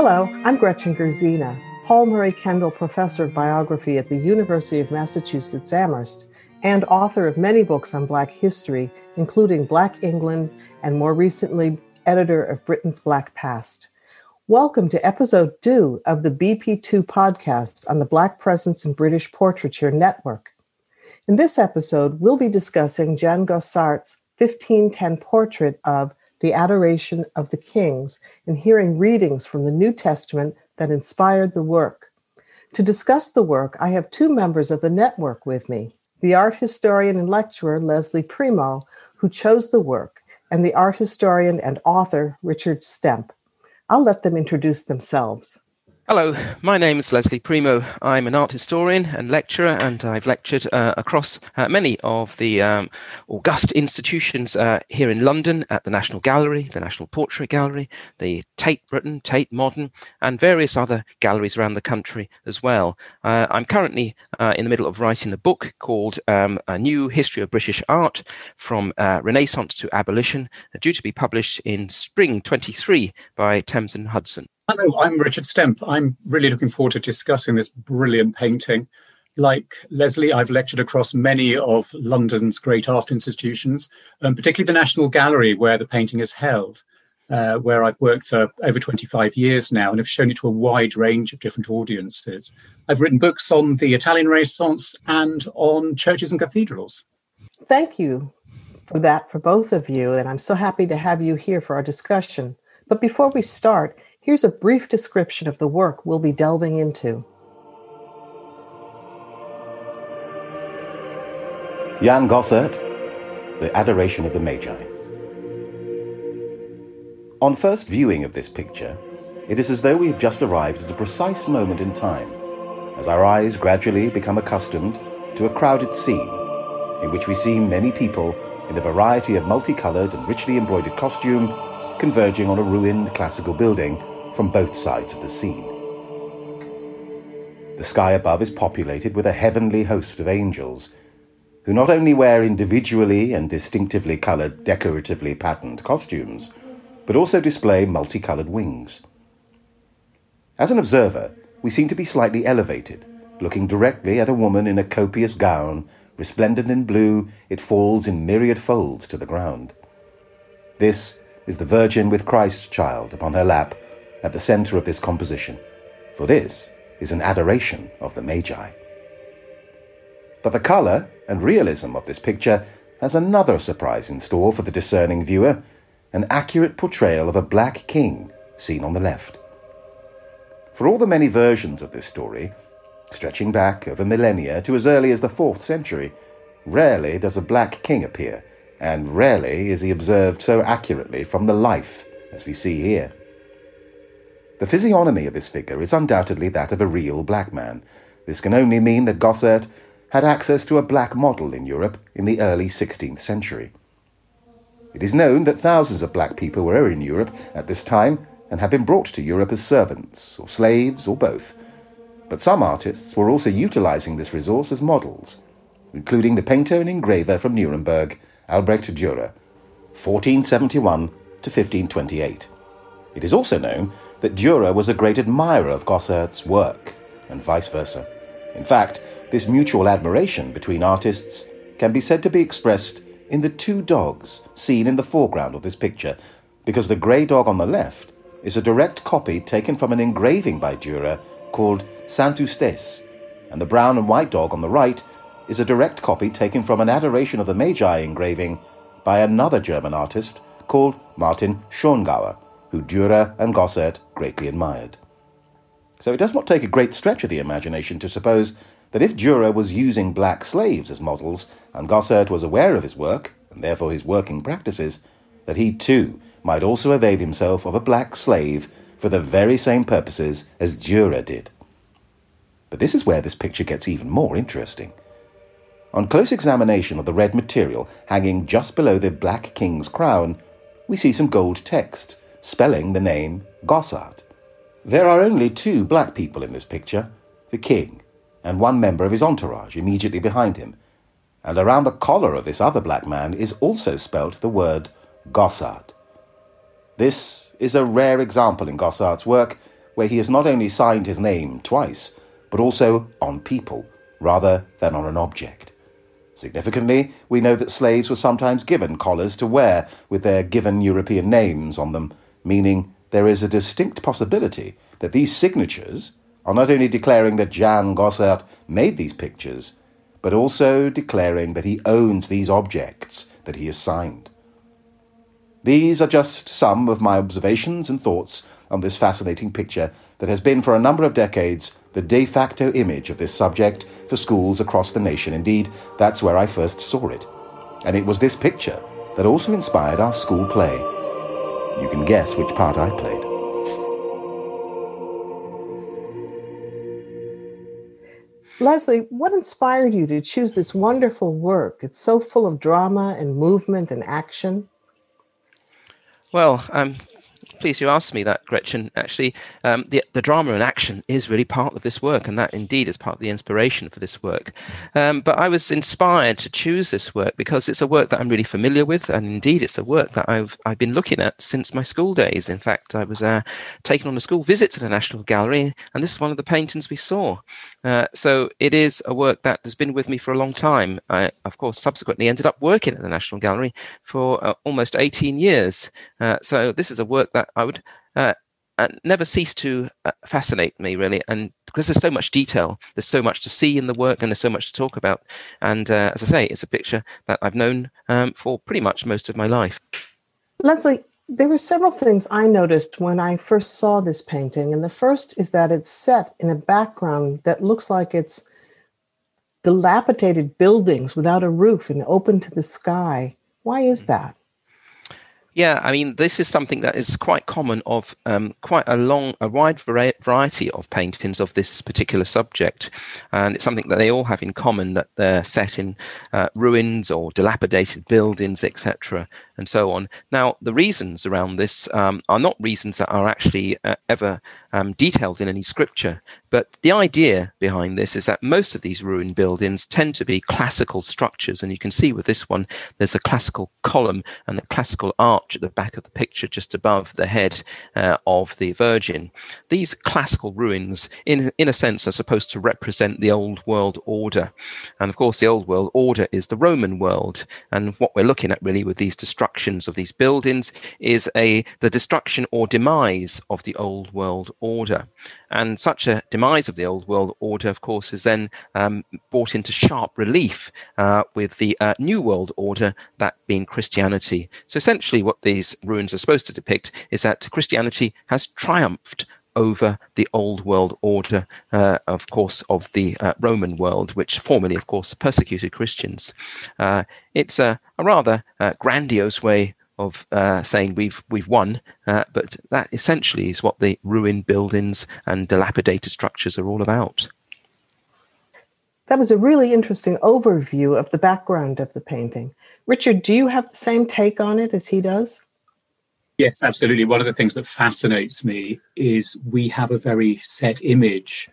Hello, I'm Gretchen Gerzina, Paul Murray Kendall Professor of Biography at the University of Massachusetts Amherst, and author of many books on Black history, including Black England and more recently, editor of Britain's Black Past. Welcome to episode two of the BP2 podcast on the Black Presence in British Portraiture Network. In this episode, we'll be discussing Jean Gossart's 1510 portrait of the Adoration of the Kings and hearing readings from the New Testament that inspired the work. To discuss the work, I have two members of the network with me the art historian and lecturer Leslie Primo, who chose the work, and the art historian and author Richard Stemp. I'll let them introduce themselves. Hello, my name is Leslie Primo. I'm an art historian and lecturer, and I've lectured uh, across uh, many of the um, august institutions uh, here in London at the National Gallery, the National Portrait Gallery, the Tate Britain, Tate Modern, and various other galleries around the country as well. Uh, I'm currently uh, in the middle of writing a book called um, A New History of British Art from uh, Renaissance to Abolition, due to be published in spring 23 by Thames and Hudson. Hello, I'm Richard Stemp. I'm really looking forward to discussing this brilliant painting. Like Leslie, I've lectured across many of London's great art institutions, um, particularly the National Gallery, where the painting is held, uh, where I've worked for over 25 years now and have shown it to a wide range of different audiences. I've written books on the Italian Renaissance and on churches and cathedrals. Thank you for that, for both of you. And I'm so happy to have you here for our discussion. But before we start, Here's a brief description of the work we'll be delving into. Jan Gossart, The Adoration of the Magi. On first viewing of this picture, it is as though we have just arrived at a precise moment in time, as our eyes gradually become accustomed to a crowded scene in which we see many people in a variety of multicolored and richly embroidered costume converging on a ruined classical building from both sides of the scene. The sky above is populated with a heavenly host of angels, who not only wear individually and distinctively coloured, decoratively patterned costumes, but also display multicolored wings. As an observer, we seem to be slightly elevated, looking directly at a woman in a copious gown, resplendent in blue, it falls in myriad folds to the ground. This is the Virgin with Christ child upon her lap, at the center of this composition, for this is an adoration of the Magi. But the color and realism of this picture has another surprise in store for the discerning viewer an accurate portrayal of a black king seen on the left. For all the many versions of this story, stretching back over millennia to as early as the 4th century, rarely does a black king appear, and rarely is he observed so accurately from the life as we see here. The physiognomy of this figure is undoubtedly that of a real black man. This can only mean that Gossart had access to a black model in Europe in the early 16th century. It is known that thousands of black people were in Europe at this time and had been brought to Europe as servants, or slaves, or both. But some artists were also utilizing this resource as models, including the painter and engraver from Nuremberg, Albrecht Dürer, 1471 to 1528. It is also known that Dürer was a great admirer of Gossart's work, and vice versa. In fact, this mutual admiration between artists can be said to be expressed in the two dogs seen in the foreground of this picture, because the grey dog on the left is a direct copy taken from an engraving by Dürer called Saint Eustace, and the brown and white dog on the right is a direct copy taken from an Adoration of the Magi engraving by another German artist called Martin Schongauer who Dürer and Gossart greatly admired. So it does not take a great stretch of the imagination to suppose that if Dürer was using black slaves as models, and Gossart was aware of his work, and therefore his working practices, that he too might also avail himself of a black slave for the very same purposes as Dürer did. But this is where this picture gets even more interesting. On close examination of the red material hanging just below the Black King's crown, we see some gold text spelling the name Gossart. There are only two black people in this picture the king and one member of his entourage immediately behind him, and around the collar of this other black man is also spelt the word Gossart. This is a rare example in Gossart's work where he has not only signed his name twice, but also on people rather than on an object. Significantly, we know that slaves were sometimes given collars to wear with their given European names on them, meaning there is a distinct possibility that these signatures are not only declaring that Jan Gossart made these pictures, but also declaring that he owns these objects that he has signed. These are just some of my observations and thoughts on this fascinating picture that has been for a number of decades the de facto image of this subject for schools across the nation. Indeed, that's where I first saw it. And it was this picture that also inspired our school play. You can guess which part I played. Leslie, what inspired you to choose this wonderful work? It's so full of drama and movement and action. Well, I'm pleased you asked me that, Gretchen. Actually, um, the, the drama and action is really part of this work, and that indeed is part of the inspiration for this work. Um, but I was inspired to choose this work because it's a work that I'm really familiar with, and indeed it's a work that I've I've been looking at since my school days. In fact, I was uh, taken on a school visit to the National Gallery, and this is one of the paintings we saw. Uh, so it is a work that has been with me for a long time. I, of course, subsequently ended up working at the National Gallery for uh, almost 18 years. Uh, so this is a work that I would uh, uh, never cease to uh, fascinate me, really. And because there's so much detail, there's so much to see in the work, and there's so much to talk about. And as I say, it's a picture that I've known um, for pretty much most of my life. Leslie, there were several things I noticed when I first saw this painting. And the first is that it's set in a background that looks like it's dilapidated buildings without a roof and open to the sky. Why is that? Yeah, I mean, this is something that is quite common of um, quite a long, a wide variety of paintings of this particular subject, and it's something that they all have in common that they're set in uh, ruins or dilapidated buildings, etc and so on. Now, the reasons around this um, are not reasons that are actually uh, ever um, detailed in any scripture, but the idea behind this is that most of these ruined buildings tend to be classical structures, and you can see with this one, there's a classical column and a classical arch at the back of the picture just above the head uh, of the Virgin. These classical ruins, in, in a sense, are supposed to represent the old world order. And of course, the old world order is the Roman world. And what we're looking at really with these destructions destructions of these buildings is a the destruction or demise of the old world order. And such a demise of the old world order, of course, is then um, brought into sharp relief uh, with the uh, new world order, that being Christianity. So essentially, what these ruins are supposed to depict is that Christianity has triumphed over the old world order, uh, of course, of the uh, Roman world, which formerly, of course, persecuted Christians. Uh, it's a, a rather uh, grandiose way of uh, saying we've we've won, uh, but that essentially is what the ruined buildings and dilapidated structures are all about. That was a really interesting overview of the background of the painting. Richard, do you have the same take on it as he does? Yes, absolutely. One of the things that fascinates me is we have a very set image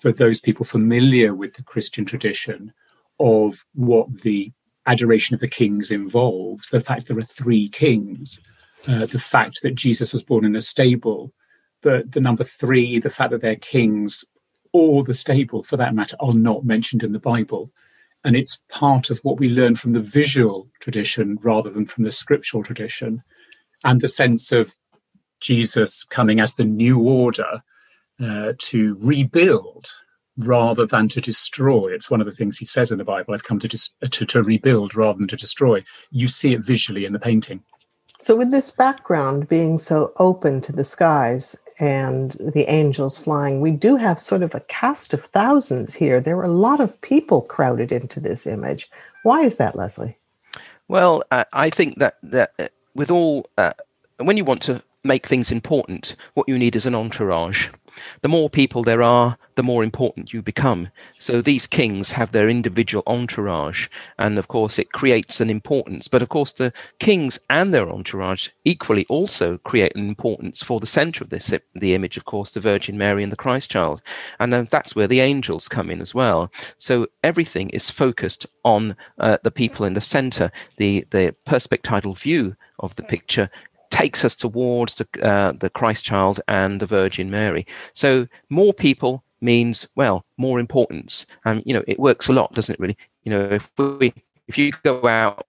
for those people familiar with the Christian tradition of what the adoration of the kings involves. The fact there are three kings, uh, the fact that Jesus was born in a stable, but the number three, the fact that they're kings or the stable, for that matter, are not mentioned in the Bible. And it's part of what we learn from the visual tradition rather than from the scriptural tradition and the sense of Jesus coming as the new order uh, to rebuild rather than to destroy. It's one of the things he says in the Bible. I've come to, dis- to, to rebuild rather than to destroy. You see it visually in the painting. So, with this background being so open to the skies and the angels flying, we do have sort of a cast of thousands here. There are a lot of people crowded into this image. Why is that, Leslie? Well, uh, I think that that with all uh, when you want to make things important, what you need is an entourage. The more people there are, the more important you become. So these kings have their individual entourage, and of course it creates an importance. But of course, the kings and their entourage equally also create an importance for the center of this, the image, of course, the Virgin Mary and the Christ child. And that's where the angels come in as well. So everything is focused on uh, the people in the center. The, the perspectival view of the picture takes us towards the, uh, the Christ child and the Virgin Mary. So more people means well more importance. And um, you know it works a lot, doesn't it? Really, you know if we if you go out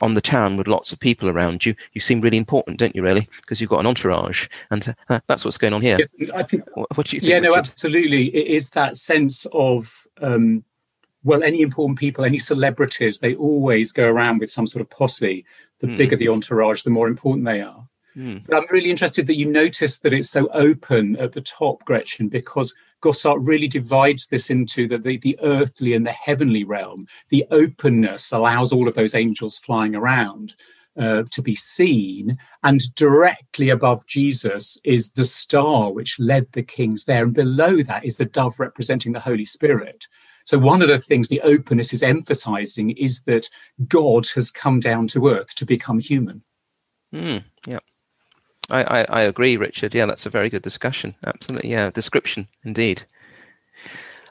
on the town with lots of people around you, you seem really important, don't you? Really, because you've got an entourage, and uh, that's what's going on here. Yes, I think. What, what do you think? Yeah, no, absolutely. It is that sense of um, well, any important people, any celebrities, they always go around with some sort of posse. The mm. bigger the entourage, the more important they are. Mm. But I'm really interested that you notice that it's so open at the top, Gretchen, because Gossart really divides this into the, the, the, earthly and the heavenly realm. The openness allows all of those angels flying around uh, to be seen. And directly above Jesus is the star which led the kings there. And below that is the dove representing the Holy Spirit. So, one of the things the openness is emphasizing is that God has come down to earth to become human. Mm, yeah. I, I, I, agree, Richard. Yeah, that's a very good discussion. Absolutely. Yeah, description indeed.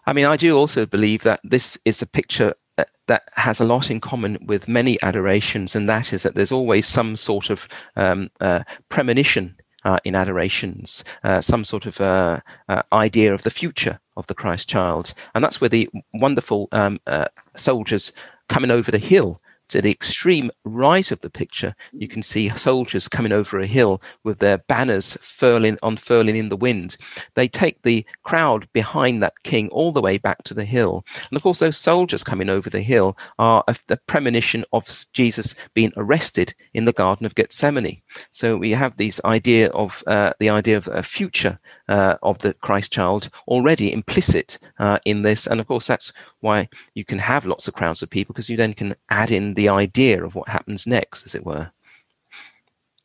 I mean, I do also believe that this is a picture that, that has a lot in common with many adorations, and that is that there's always some sort of um, uh, premonition uh, in adorations, uh, some sort of uh, uh idea of the future of the Christ child. And that's where the wonderful um, uh, soldiers coming over the hill to the extreme right of the picture, you can see soldiers coming over a hill with their banners furling, unfurling in the wind. They take the crowd behind that king all the way back to the hill. And of course, those soldiers coming over the hill are a, the premonition of Jesus being arrested in the Garden of Gethsemane. So we have this idea of uh, the idea of a future uh, of the Christ child already implicit uh, in this. And of course, that's why you can have lots of crowds of people because you then can add in the idea of what happens next, as it were.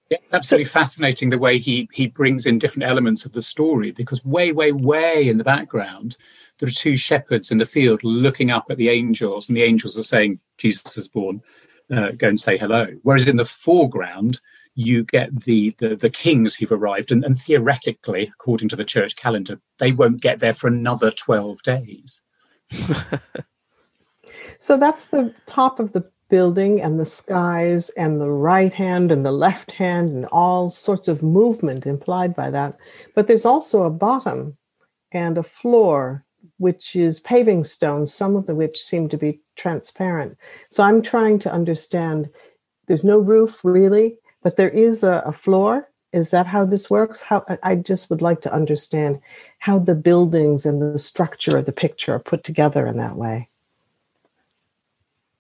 Yeah, it's absolutely fascinating the way he he brings in different elements of the story because way, way, way in the background, there are two shepherds in the field looking up at the angels, and the angels are saying, Jesus is born, uh, go and say hello. Whereas in the foreground, you get the the, the kings who've arrived, and, and theoretically, according to the church calendar, they won't get there for another 12 days. so that's the top of the building and the skies and the right hand and the left hand and all sorts of movement implied by that. But there's also a bottom and a floor, which is paving stones, some of the which seem to be transparent. So I'm trying to understand there's no roof really, but there is a, a floor. Is that how this works? How I just would like to understand how the buildings and the structure of the picture are put together in that way.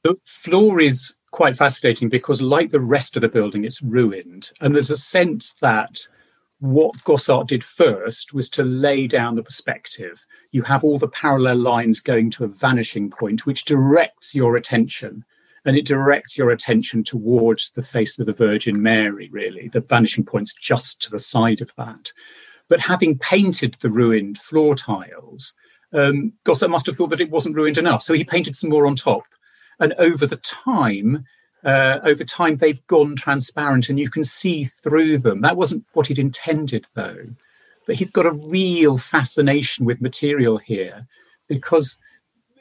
The floor is quite fascinating because, like the rest of the building, it's ruined. And there's a sense that what Gossart did first was to lay down the perspective. You have all the parallel lines going to a vanishing point, which directs your attention. And it directs your attention towards the face of the Virgin Mary, really. The vanishing point's just to the side of that. But having painted the ruined floor tiles, um, Gossart must have thought that it wasn't ruined enough. So he painted some more on top and over the time uh, over time they've gone transparent and you can see through them. That wasn't what he'd intended though. But he's got a real fascination with material here because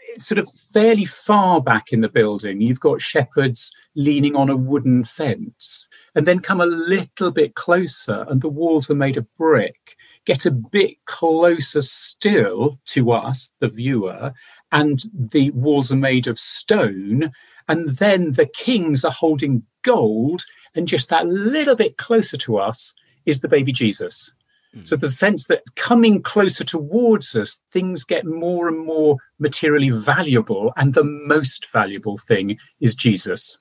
it's sort of fairly far back in the building. You've got shepherds leaning on a wooden fence and then come a little bit closer and the walls are made of brick. Get a bit closer still to us the viewer and the walls are made of stone. And then the kings are holding gold, and just that little bit closer to us is the baby Jesus. Mm. So the sense that coming closer towards us, things get more and more materially valuable, and the most valuable thing is Jesus.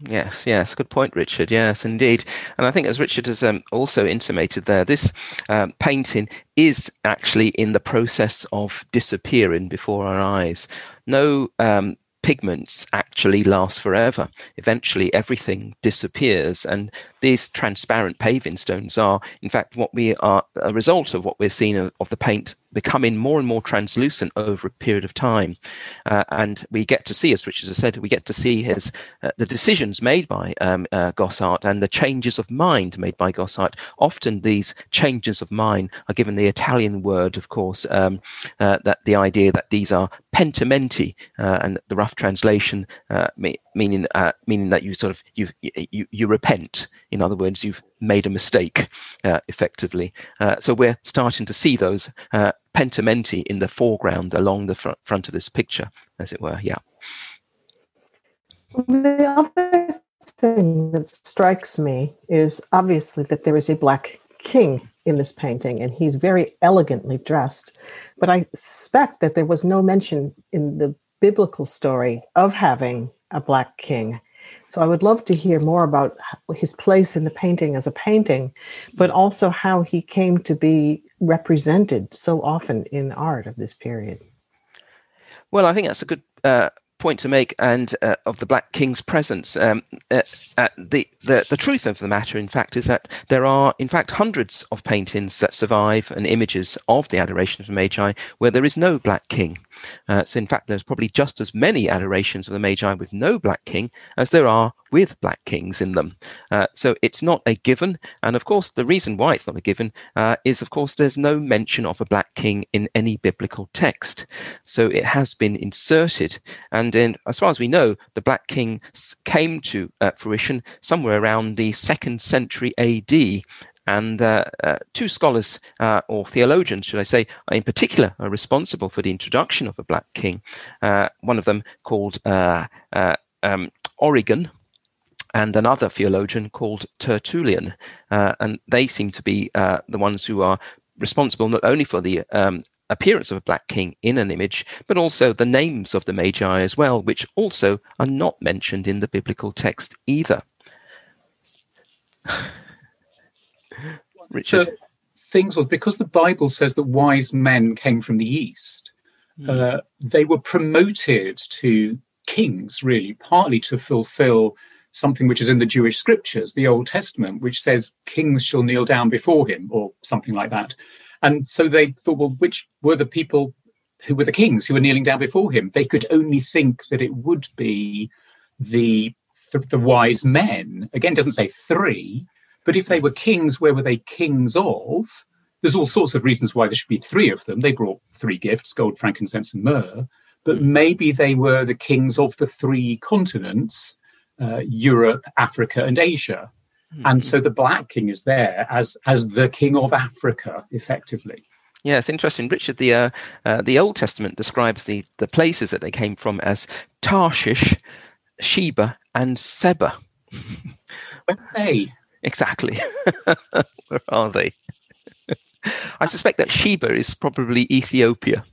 Yes, yes, good point, Richard. Yes, indeed. And I think, as Richard has um, also intimated there, this um, painting is actually in the process of disappearing before our eyes. No um, pigments actually last forever. Eventually, everything disappears, and these transparent paving stones are, in fact, what we are a result of what we're seeing of, of the paint becoming more and more translucent over a period of time. Uh, and we get to see, as Richard has said, we get to see his uh, the decisions made by um, uh, Gossart and the changes of mind made by Gossart. Often these changes of mind are given the Italian word, of course, um, uh, that the idea that these are pentimenti, uh, and the rough translation uh, meaning meaning that you sort of you, you you repent. In other words, you've made a mistake, uh, effectively. Uh, so we're starting to see those uh, pentimenti in the foreground along the fr- front of this picture, as it were. Yeah. The other thing that strikes me is obviously that there is a black king in this painting, and he's very elegantly dressed. But I suspect that there was no mention in the biblical story of having a black king. So I would love to hear more about his place in the painting as a painting, but also how he came to be represented so often in art of this period. Well, I think that's a good uh, point to make, and uh, of the Black King's presence. Um, uh, uh, the, the the truth of the matter, in fact, is that there are, in fact, hundreds of paintings that survive and images of the adoration of the Magi where there is no Black King. Uh, so, in fact, there's probably just as many adorations of the Magi with no Black King as there are with Black Kings in them. Uh, so, it's not a given. And of course, the reason why it's not a given uh, is, of course, there's no mention of a Black King in any biblical text. So, it has been inserted. And in, as far as we know, the Black King came to uh, fruition somewhere around the second century AD. And uh, uh, two scholars, uh, or theologians, should I say, in particular, are responsible for the introduction of a black king. Uh, one of them called uh, uh, um, Origen, and another theologian called Tertullian. and they seem to be the ones who are responsible not only for the um, appearance of a black king in an image, but also the names of the magi as well, which also are not mentioned in the biblical text either. Richard. The things was because the Bible says that wise men came from the east. Mm. Uh, they were promoted to kings, really, partly to fulfill something which is in the Jewish scriptures, the Old Testament, which says kings shall kneel down before him, or something like that. And so they thought, well, which were the people who were the kings who were kneeling down before him? They could only think that it would be the the, the wise men. Again, doesn't say three, but if they were kings, where were they kings of? There's all sorts of reasons why there should be three of them. They brought three gifts gold, frankincense, and myrrh. But hmm. maybe they were the kings of the three continents uh, Europe, Africa, and Asia. Mm-hmm. And so the Black King is there as, as the king of Africa, effectively. Yeah, it's interesting, Richard. The uh, uh, the Old Testament describes the the places that they came from as Tarshish, Sheba, and Seba. Where are they? Exactly. Where are they? I suspect that Sheba is probably Ethiopia.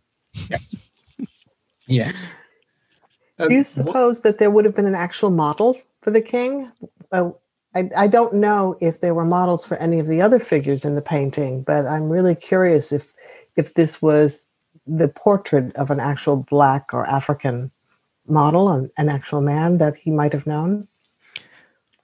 Yes. Yes. Um, Do you suppose what? that there would have been an actual model for the king? Uh, I, I don't know if there were models for any of the other figures in the painting, but I'm really curious if if this was the portrait of an actual black or African model, an, an actual man that he might have known.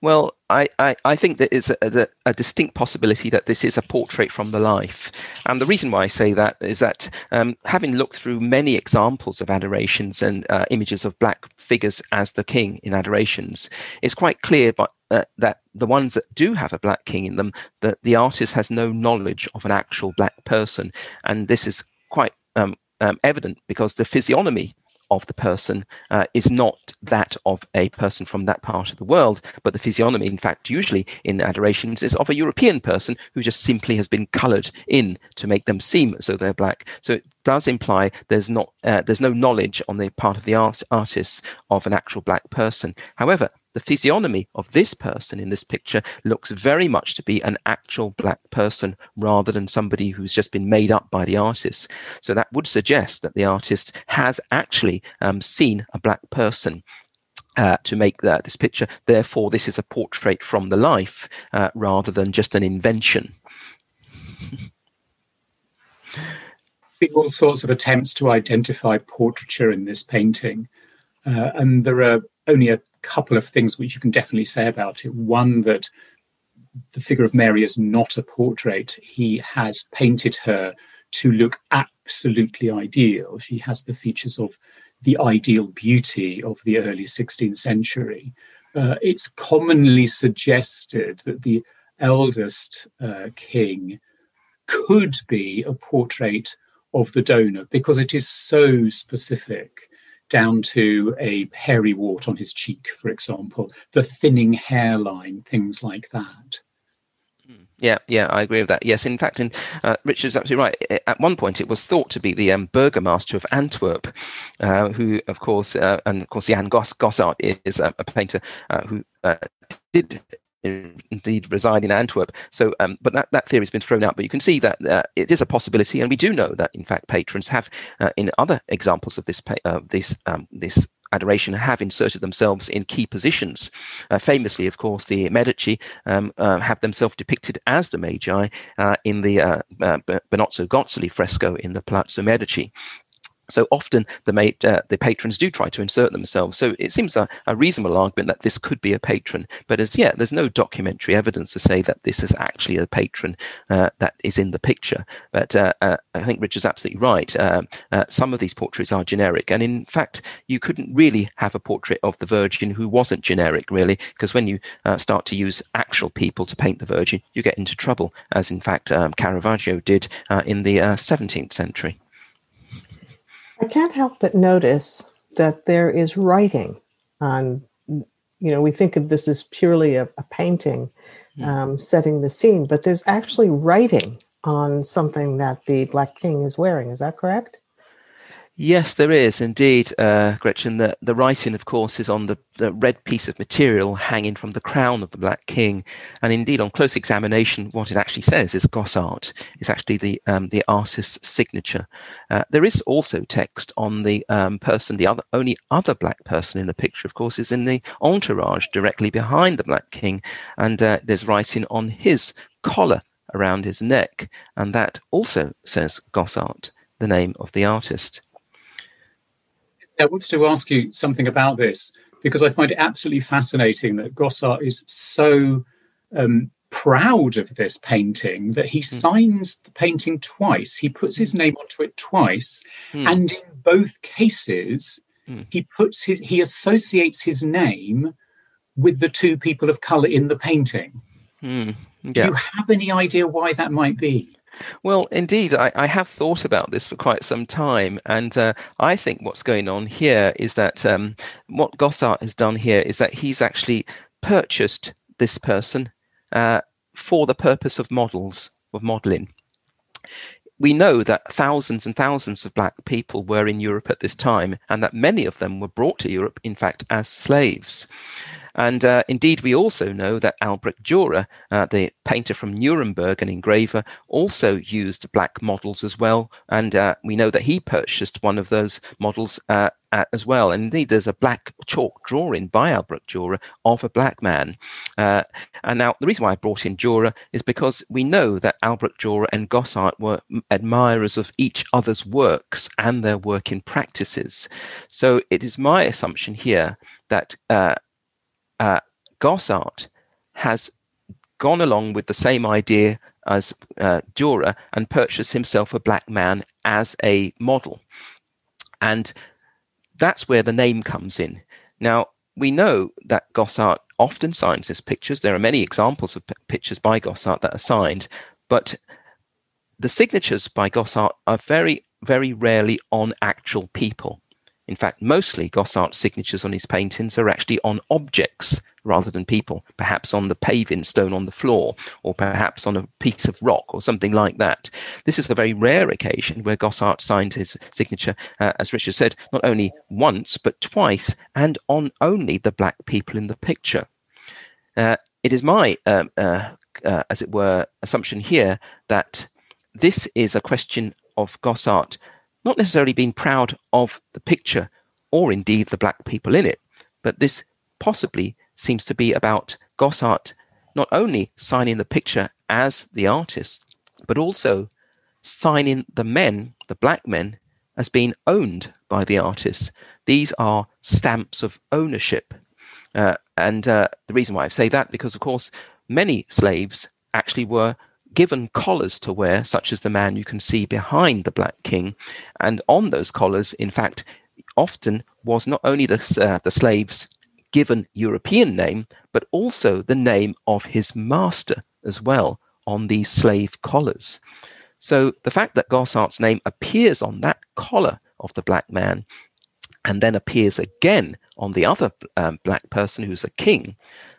Well, I, I, I think that it's a, a, distinct possibility that this is a portrait from the life. And the reason why I say that is that um, having looked through many examples of adorations and uh, images of black figures as the king in adorations, it's quite clear but, uh, that the ones that do have a black king in them, that the artist has no knowledge of an actual black person. And this is quite um, um, evident because the physiognomy of the person uh, is not that of a person from that part of the world, but the physiognomy, in fact, usually in adorations, is of a European person who just simply has been coloured in to make them seem so they're black. So it does imply there's not uh, there's no knowledge on the part of the art- artists of an actual black person. However, the physiognomy of this person in this picture looks very much to be an actual black person rather than somebody who's just been made up by the artist. So that would suggest that the artist has actually um, seen a black person. Uh, to make that, this picture. Therefore, this is a portrait from the life uh, rather than just an invention. all sorts of attempts to identify portraiture in this painting. Uh, and there are only a couple of things which you can definitely say about it. One, that the figure of Mary is not a portrait, he has painted her to look absolutely ideal. She has the features of the ideal beauty of the early 16th century. Uh, it's commonly suggested that the eldest uh, king could be a portrait of the donor because it is so specific down to a hairy wart on his cheek, for example, the thinning hairline, things like that. Hmm. Yeah, yeah, I agree with that. Yes, in fact, in, uh, Richard's absolutely right. At one point, it was thought to be the um, burgomaster of Antwerp, uh, who, of course, uh, and of course, Jan Goss- Gossart is a, a painter uh, who uh, did indeed reside in Antwerp. So, um, but that, that theory has been thrown out. But you can see that uh, it is a possibility, and we do know that in fact patrons have, uh, in other examples of this uh, this um, this adoration have inserted themselves in key positions. Uh, famously, of course, the Medici um, uh, have themselves depicted as the Magi uh, in the uh, uh, Benozzo Gozzoli fresco in the Palazzo Medici. So often the mate, uh, the patrons do try to insert themselves. So it seems a, a, reasonable argument that this could be a patron. But as yet, there's no documentary evidence to say that this is actually a patron uh, that is in the picture. But uh, uh I think Richard's absolutely right. Uh, uh, some of these portraits are generic, and in fact, you couldn't really have a portrait of the Virgin who wasn't generic, really, because when you start to use actual people to paint the Virgin, you get into trouble, as in fact um, Caravaggio did in the 17th century. I can't help but notice that there is writing on, you know, we think of this as purely a, a painting hmm. um, setting the scene, but there's actually writing on something that the Black King is wearing. Is that correct? Yes, there is indeed, uh, Gretchen. The, the writing, of course, is on the, the red piece of material hanging from the crown of the Black King. And indeed, on close examination, what it actually says is Gossart. It's actually the um, the artist's signature. Uh, there is also text on the um, person, the other only other black person in the picture, of course, is in the entourage directly behind the Black King. And uh, there's writing on his collar around his neck. And that also says Gossart, the name of the artist. I wanted to ask you something about this because I find it absolutely fascinating that Gossart is so um, proud of this painting that he mm. signs the painting twice. He puts his name onto it twice, mm. and in both cases, mm. he puts his he associates his name with the two people of color in the painting. Hmm. Yeah. Do you have any idea why that might be? Well, indeed, I, I, have thought about this for quite some time, and uh, I think what's going on here is that um, what Gossart has done here is that he's actually purchased this person uh, for the purpose of models of modeling. We know that thousands and thousands of black people were in Europe at this time, and that many of them were brought to Europe, in fact, as slaves. And uh, indeed, we also know that Albrecht Dürer, uh, the painter from Nuremberg and engraver, also used black models as well. And uh, we know that he purchased one of those models uh, as well. And indeed, there's a black chalk drawing by Albrecht Dürer of a black man. Uh, and now, the reason why I brought in Dürer is because we know that Albrecht Dürer and Gossart were admirers of each other's works and their work working practices. So it is my assumption here that uh, uh, Gossart has gone along with the same idea as uh, Dürer and purchased himself a black man as a model. And that's where the name comes in. Now, we know that Gossart often signs his pictures. There are many examples of p- pictures by Gossart that are signed, but the signatures by Gossart are very, very rarely on actual people. In fact, mostly Gossart's signatures on his paintings are actually on objects rather than people, perhaps on the paving stone on the floor, or perhaps on a piece of rock, or something like that. This is a very rare occasion where Gossart signed his signature, uh, as Richard said, not only once, but twice, and on only the black people in the picture. Uh, it is my, um, uh, uh as it were, assumption here that this is a question of Gossart not necessarily being proud of the picture or indeed the black people in it, but this possibly seems to be about Gossart not only signing the picture as the artist, but also signing the men, the black men, as being owned by the artist. These are stamps of ownership. Uh, and uh, the reason why I say that, because of course, many slaves actually were given collars to wear, such as the man you can see behind the Black King. And on those collars, in fact, often was not only the, uh, the slave's given European name, but also the name of his master as well on these slave collars. So the fact that Gossart's name appears on that collar of the black man and then appears again on the other um, black person who's a king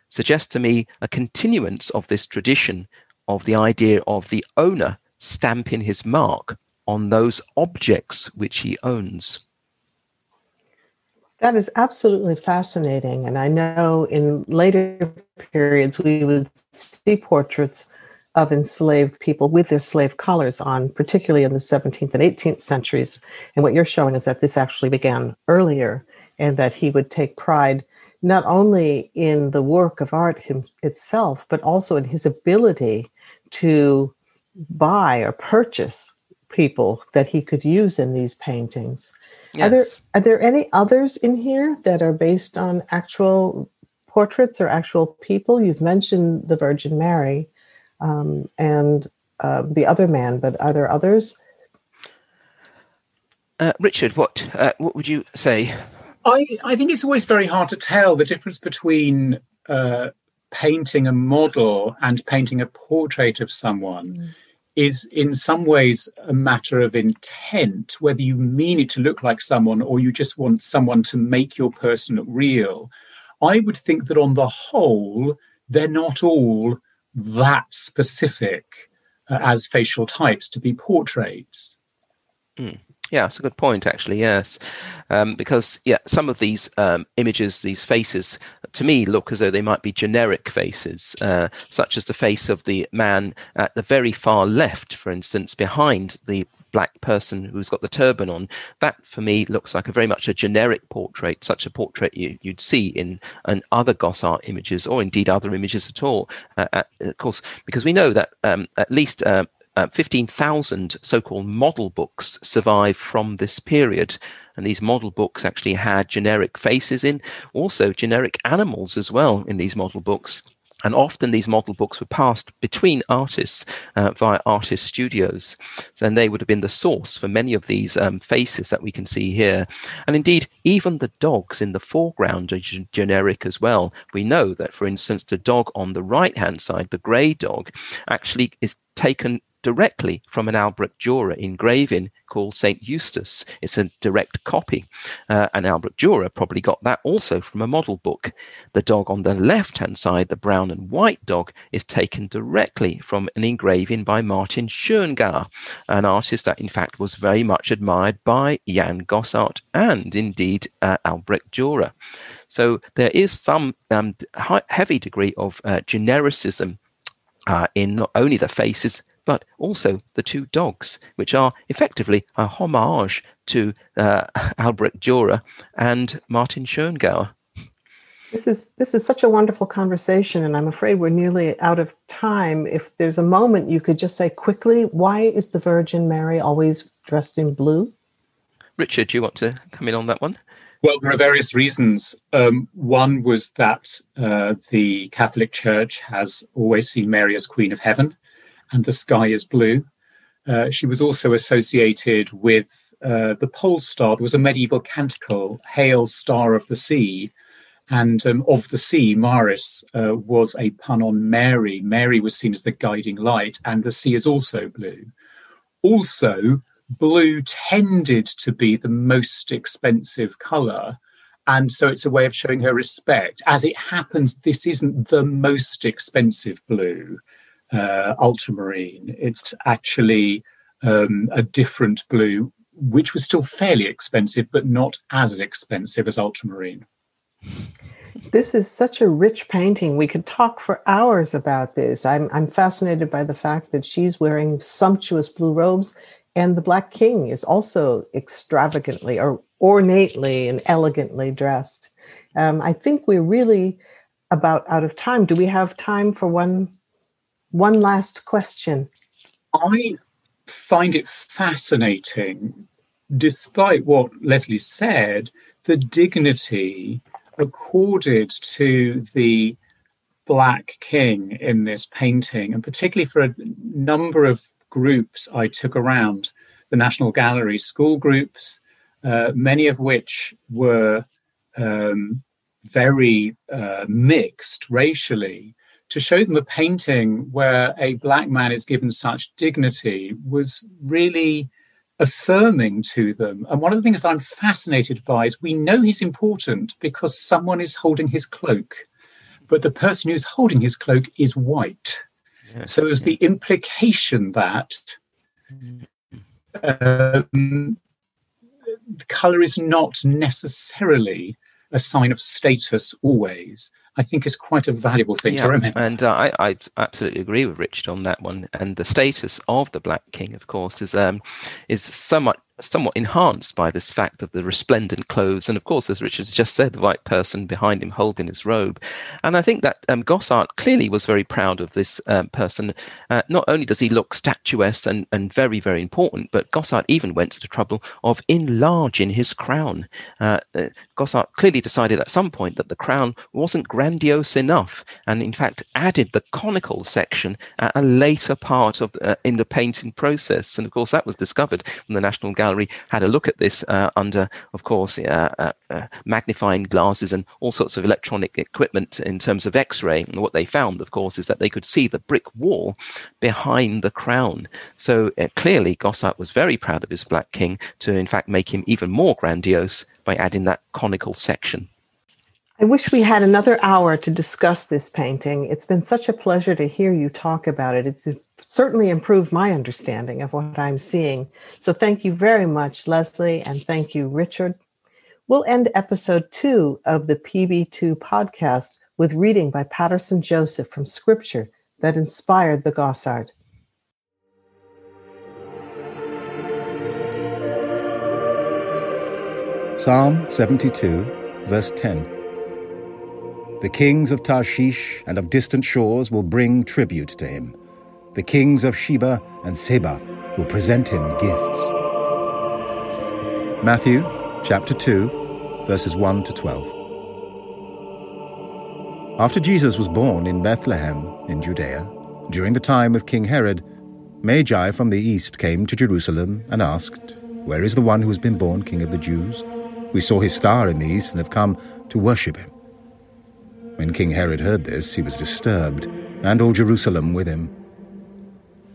suggests to me a continuance of this tradition of the idea of the owner stamping his mark on those objects which he owns. That is absolutely fascinating. And I know in later periods we would see portraits of enslaved people with their slave collars on, particularly in the 17th and 18th centuries. And what you're showing is that this actually began earlier and that he would take pride not only in the work of art him, itself, but also in his ability to buy or purchase people that he could use in these paintings. Yes. Are there are there any others in here that are based on actual portraits or actual people? You've mentioned the Virgin Mary um, and uh, the other man, but are there others? Uh, Richard, what uh, what would you say? I I think it's always very hard to tell the difference between uh, painting a model and painting a portrait of someone. Mm. Is in some ways a matter of intent, whether you mean it to look like someone or you just want someone to make your person look real. I would think that on the whole, they're not all that specific uh, as facial types to be portraits. Mm. Yeah, that's a good point, actually. Yes, um, because yeah, some of these um, images, these faces, to me look as though they might be generic faces, uh, such as the face of the man at the very far left, for instance, behind the black person who's got the turban on. That for me looks like a very much a generic portrait, such a portrait you, would see in, in other Gossart images or indeed other images at all. Uh, at, of course, because we know that um, at least uh, uh, 15,000 so called model books survive from this period. And these model books actually had generic faces in, also generic animals as well in these model books. And often these model books were passed between artists uh, via artist studios. And they would have been the source for many of these um, faces that we can see here. And indeed, even the dogs in the foreground are g- generic as well. We know that, for instance, the dog on the right hand side, the grey dog, actually is taken directly from an Albrecht Dürer engraving called St. Eustace. It's a direct copy. Uh, and Albrecht Dürer probably got that also from a model book. The dog on the left hand side, the brown and white dog, is taken directly from an engraving by Martin Schongauer, an artist that in fact was very much admired by Jan Gossart and indeed uh, Albrecht Dürer. So there is some um, high, heavy degree of uh, genericism uh, in not only the faces but also the two dogs, which are effectively a homage to uh, Albrecht Dürer and Martin Schongauer. This is this is such a wonderful conversation, and I'm afraid we're nearly out of time. If there's a moment you could just say quickly, why is the Virgin Mary always dressed in blue? Richard, do you want to come in on that one? Well, there are various reasons. Um, one was that uh, the Catholic Church has always seen Mary as Queen of Heaven, and the sky is blue. Uh, she was also associated with uh, the pole star. There was a medieval canticle, Hail, Star of the Sea. And um, of the sea, Maris uh, was a pun on Mary. Mary was seen as the guiding light, and the sea is also blue. Also, blue tended to be the most expensive color. And so it's a way of showing her respect. As it happens, this isn't the most expensive blue uh, ultramarine. It's actually um, a different blue, which was still fairly expensive, but not as expensive as ultramarine. This is such a rich painting. We could talk for hours about this. I'm, I'm fascinated by the fact that she's wearing sumptuous blue robes, and the Black King is also extravagantly or ornately and elegantly dressed. Um, I think we're really about out of time. Do we have time for one one last question. I find it fascinating, despite what Leslie said, the dignity accorded to the Black King in this painting, and particularly for a number of groups I took around the National Gallery, school groups, uh, many of which were um, very uh, mixed racially, to show them a painting where a black man is given such dignity was really affirming to them. And one of the things that I'm fascinated by is we know he's important because someone is holding his cloak, but the person who's holding his cloak is white. Yes. So there's the implication that um, color is not necessarily a sign of status always. I think is quite a valuable thing yeah, to remember. And uh, I, I absolutely agree with Richard on that one. And the status of the Black King, of course, is um, is somewhat somewhat enhanced by this fact of the resplendent clothes, and of course, as Richard has just said, the white person behind him holding his robe. And I think that um, Gossaert clearly was very proud of this um, person. Uh, not only does he look statuesque and, and very, very important, but Gossaert even went to the trouble of enlarging his crown. Uh, uh, Gossaert clearly decided at some point that the crown wasn't grandiose enough, and in fact added the conical section at a later part of uh, in the painting process. And of course, that was discovered from the National Gallery Gallery had a look at this uh, under, of course, uh, uh, uh, magnifying glasses and all sorts of electronic equipment in terms of X-ray. And what they found, of course, is that they could see the brick wall behind the crown. So uh, clearly, Gossaert was very proud of his Black King to, in fact, make him even more grandiose by adding that conical section. I wish we had another hour to discuss this painting. It's been such a pleasure to hear you talk about it. It's certainly improved my understanding of what I'm seeing. So thank you very much, Leslie, and thank you, Richard. We'll end episode two of the PB2 podcast with reading by Paterson Joseph from scripture that inspired the Gossaert. Psalm 72, verse 10. The kings of Tarshish and of distant shores will bring tribute to him. The kings of Sheba and Seba will present him gifts. Matthew chapter 2, verses 1 to 12. After Jesus was born in Bethlehem in Judea, during the time of King Herod, Magi from the east came to Jerusalem and asked, Where is the one who has been born King of the Jews? We saw his star in the east and have come to worship him. When King Herod heard this, he was disturbed, and all Jerusalem with him.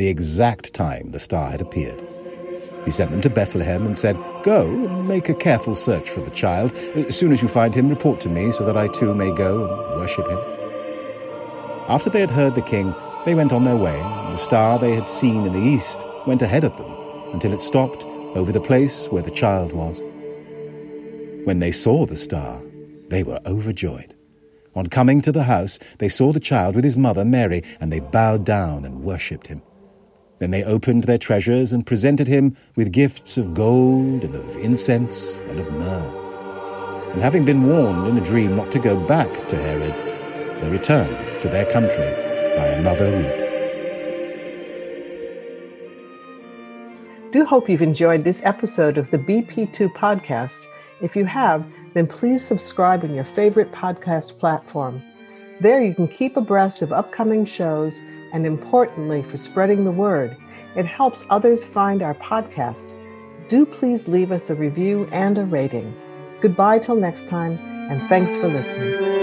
the exact time the star had appeared. He sent them to Bethlehem and said, Go and make a careful search for the child. As soon as you find him, report to me so that I too may go and worship him. After they had heard the king, they went on their way, and the star they had seen in the east went ahead of them until it stopped over the place where the child was. When they saw the star, they were overjoyed. On coming to the house, they saw the child with his mother Mary, and they bowed down and worshipped him. Then they opened their treasures and presented him with gifts of gold and of incense and of myrrh. And having been warned in a dream not to go back to Herod, they returned to their country by another route. Do hope you've enjoyed this episode of the BP2 podcast. If you have, then please subscribe in your favorite podcast platform. There you can keep abreast of upcoming shows and, importantly, for spreading the word. It helps others find our podcast. Do please leave us a review and a rating. Goodbye till next time, and thanks for listening.